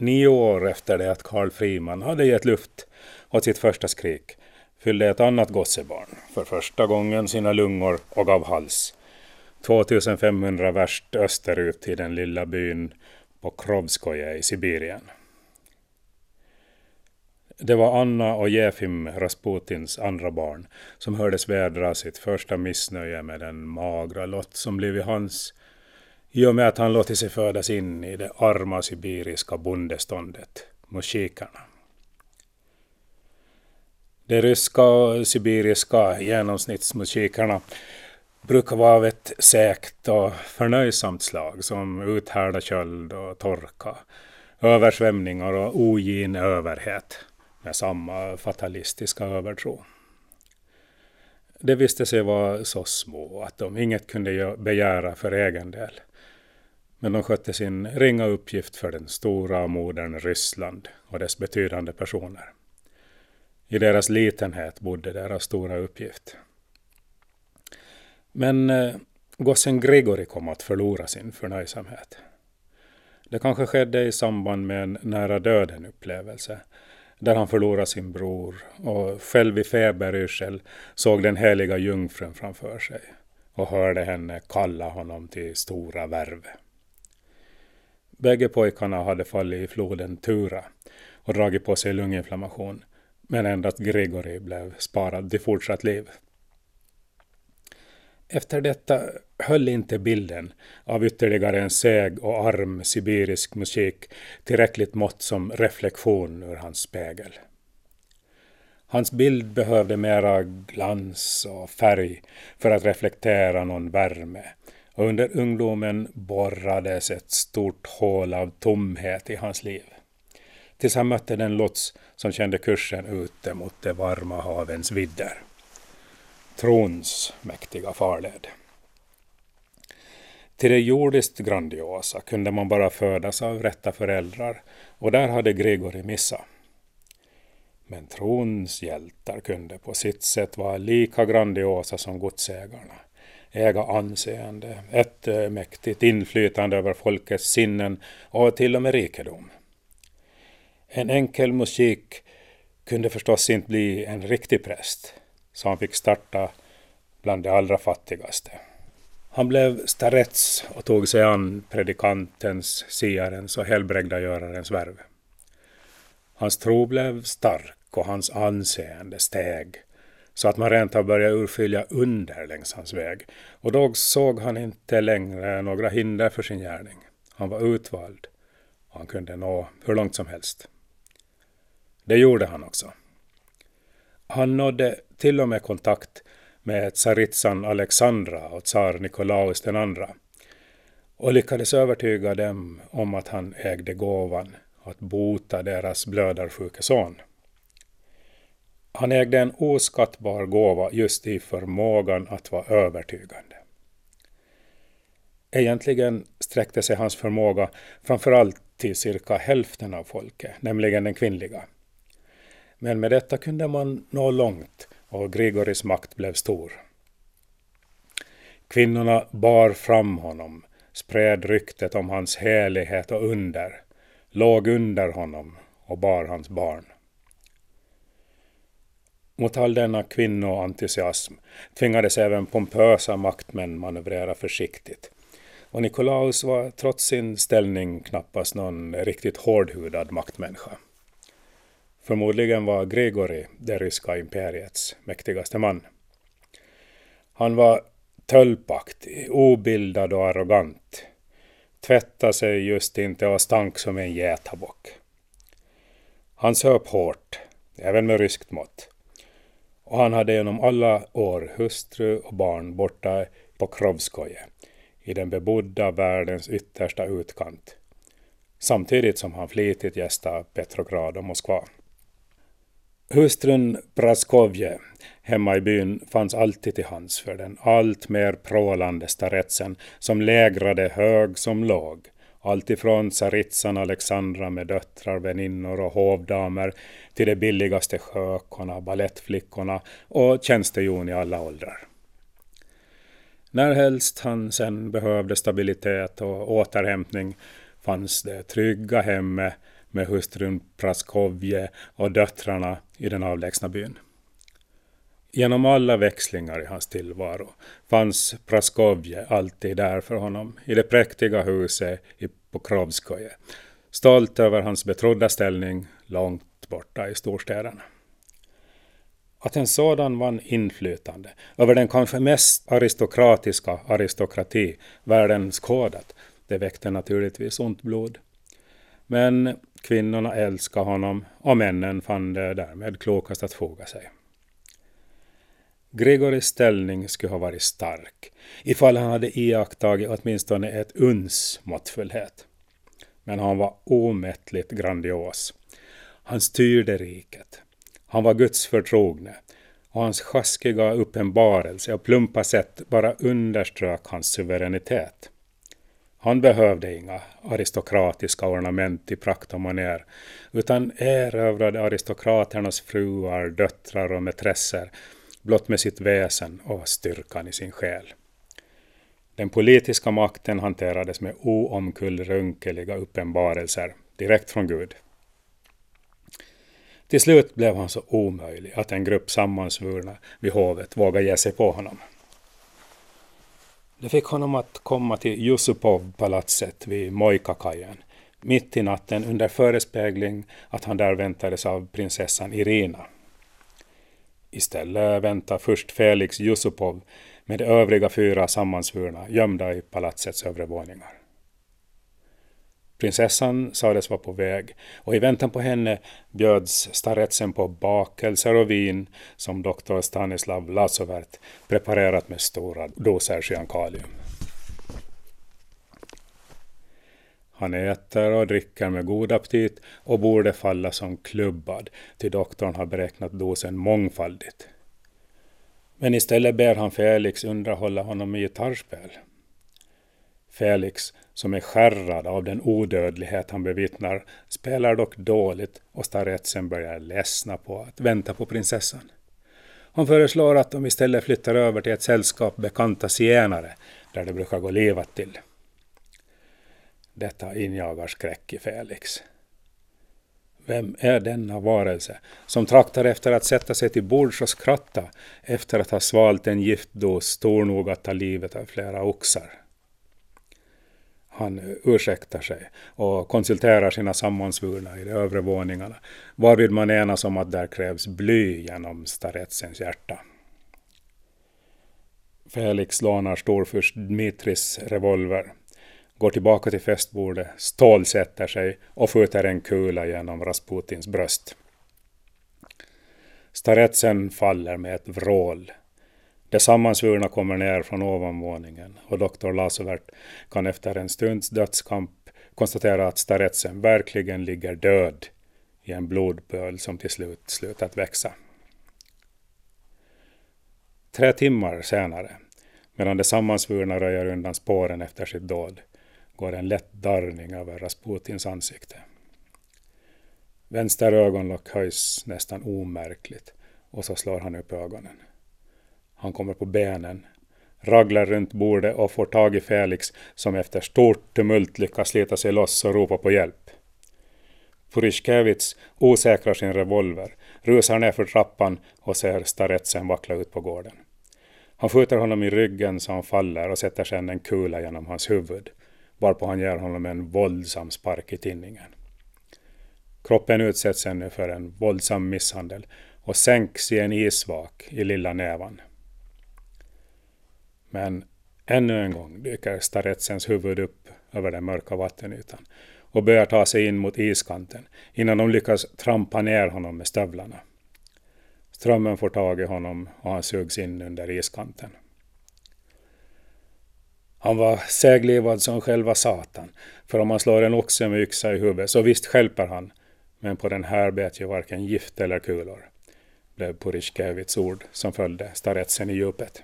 Nio år efter det att Karl Friman hade gett luft åt sitt första skrik fyllde ett annat gossebarn för första gången sina lungor och gav hals. 2500 värst österut i den lilla byn på Krovskoje i Sibirien. Det var Anna och Jefim Rasputins andra barn som hördes vädra sitt första missnöje med den magra lott som blivit hans i och med att han låtit sig födas in i det arma sibiriska bondeståndet, mushikerna. De ryska och sibiriska genomsnittsmusikerna brukar vara av ett säkt och förnöjsamt slag som uthärdar köld och torka, översvämningar och ogin överhet med samma fatalistiska övertro. De visste sig vara så små att de inget kunde begära för egen del. Men de skötte sin ringa uppgift för den stora modern Ryssland och dess betydande personer. I deras litenhet bodde deras stora uppgift. Men eh, gossen Grigori kom att förlora sin förnöjsamhet. Det kanske skedde i samband med en nära döden-upplevelse där han förlorade sin bror och själv i feberyrsel såg den heliga jungfrun framför sig och hörde henne kalla honom till stora värve. Bägge pojkarna hade fallit i floden Tura och dragit på sig lunginflammation men endast Gregory blev sparad till fortsatt liv. Efter detta höll inte bilden av ytterligare en seg och arm sibirisk musik tillräckligt mått som reflektion ur hans spegel. Hans bild behövde mera glans och färg för att reflektera någon värme och under ungdomen borrades ett stort hål av tomhet i hans liv. Tills han mötte den lots som kände kursen ute mot de varma havens vidder. Trons mäktiga farled. Till det jordiskt grandiosa kunde man bara födas av rätta föräldrar och där hade Grigori missat. Men trons hjältar kunde på sitt sätt vara lika grandiosa som godsägarna, äga anseende, ett mäktigt inflytande över folkets sinnen och till och med rikedom. En enkel musik kunde förstås inte bli en riktig präst, så han fick starta bland de allra fattigaste. Han blev starets och tog sig an predikantens, siarens och helbrägdagörarens värv. Hans tro blev stark och hans anseende steg så att man rent av började urskilja under längs hans väg. Och då såg han inte längre några hinder för sin gärning. Han var utvald och han kunde nå hur långt som helst. Det gjorde han också. Han nådde till och med kontakt med tsaritsan Alexandra och tsar Nikolaus II och lyckades övertyga dem om att han ägde gåvan att bota deras blödarsjuke son. Han ägde en oskattbar gåva just i förmågan att vara övertygande. Egentligen sträckte sig hans förmåga framförallt till cirka hälften av folket, nämligen den kvinnliga. Men med detta kunde man nå långt och Grigoris makt blev stor. Kvinnorna bar fram honom, spred ryktet om hans helighet och under, låg under honom och bar hans barn. Mot all denna kvinnoentusiasm tvingades även pompösa maktmän manövrera försiktigt. Och Nikolaus var trots sin ställning knappast någon riktigt hårdhudad maktmänniska. Förmodligen var Grigori det ryska imperiets mäktigaste man. Han var tölpaktig, obildad och arrogant. Tvättade sig just inte och stank som en getabock. Han söp hårt, även med ryskt mått. Och han hade genom alla år hustru och barn borta på Krovskoje, i den bebodda världens yttersta utkant. Samtidigt som han flitigt gästade Petrograd och Moskva. Hustrun Praskovje hemma i byn fanns alltid till hands för den allt mer prålande staretsen som lägrade hög som låg. Alltifrån tsaritsan Alexandra med döttrar, väninnor och hovdamer till de billigaste skökorna, ballettflickorna och tjänstejon i alla åldrar. Närhelst han sen behövde stabilitet och återhämtning fanns det trygga hemmet med hustrun Praskovje och döttrarna i den avlägsna byn. Genom alla växlingar i hans tillvaro fanns Praskovje alltid där för honom i det präktiga huset i Pokrovskoje, stolt över hans betrodda ställning långt borta i storstäderna. Att en sådan vann inflytande över den kanske mest aristokratiska aristokrati världen skådat, det väckte naturligtvis ont blod. Men kvinnorna älskade honom och männen fann det därmed klokast att foga sig. Gregoris ställning skulle ha varit stark, ifall han hade iakttagit åtminstone ett uns måttfullhet. Men han var omättligt grandios. Han styrde riket. Han var Guds förtrogne och hans sjaskiga uppenbarelse och plumpa sätt bara underströk hans suveränitet. Han behövde inga aristokratiska ornament i prakt och manér, utan erövrade aristokraternas fruar, döttrar och mätresser blott med sitt väsen och styrkan i sin själ. Den politiska makten hanterades med oomkullrunkeliga uppenbarelser direkt från Gud. Till slut blev han så omöjlig att en grupp sammansvurna vid hovet vågade ge sig på honom. Det fick honom att komma till Yusupov-palatset vid Mojkakajen mitt i natten under förespegling att han där väntades av prinsessan Irina. Istället väntar först Felix Jusupov med de övriga fyra sammansvurna gömda i palatsets övre våningar. Prinsessan sades vara på väg och i väntan på henne bjöds staretsen på bakelser och vin som doktor Stanislav Lasovert preparerat med stora doser cyankalium. Han äter och dricker med god aptit och borde falla som klubbad, till doktorn har beräknat dosen mångfaldigt. Men istället ber han Felix underhålla honom med gitarrspel. Felix, som är skärrad av den odödlighet han bevittnar, spelar dock dåligt och staretsen börjar ledsna på att vänta på prinsessan. Han föreslår att de istället flyttar över till ett sällskap bekanta zigenare, där det brukar gå livat till. Detta injagar skräck i Felix. Vem är denna varelse som traktar efter att sätta sig till bords och skratta efter att ha svalt en giftdos stor nog att ta livet av flera oxar? Han ursäktar sig och konsulterar sina sammansvurna i de övre våningarna, varvid man enas om att där krävs bly genom staretsens hjärta. Felix lånar storfurst Dmitris revolver går tillbaka till festbordet, stålsätter sig och skjuter en kula genom Rasputins bröst. Staretsen faller med ett vrål. De sammansvurna kommer ner från ovanvåningen och doktor Lasovert kan efter en stunds dödskamp konstatera att staretsen verkligen ligger död i en blodpöl som till slut slutat växa. Tre timmar senare, medan de sammansvurna röjer undan spåren efter sitt död, går en lätt darrning över Rasputins ansikte. Vänster ögonlock höjs nästan omärkligt och så slår han upp ögonen. Han kommer på benen, raglar runt bordet och får tag i Felix som efter stort tumult lyckas slita sig loss och ropa på hjälp. Purishkevits osäkrar sin revolver, rusar ner för trappan och ser staretsen vackla ut på gården. Han skjuter honom i ryggen så han faller och sätter sedan en kula genom hans huvud varpå han ger honom en våldsam spark i tinningen. Kroppen utsätts ännu för en våldsam misshandel och sänks i en isvak i lilla nävan. Men ännu en gång dyker staretsens huvud upp över den mörka vattenytan och börjar ta sig in mot iskanten innan de lyckas trampa ner honom med stövlarna. Strömmen får tag i honom och han sugs in under iskanten. Han var seglivad som själva Satan, för om man slår en oxe med yxa i huvudet så visst skälper han, men på den här bet ju varken gift eller kulor, blev Purishkevits ord som följde staretsen i djupet.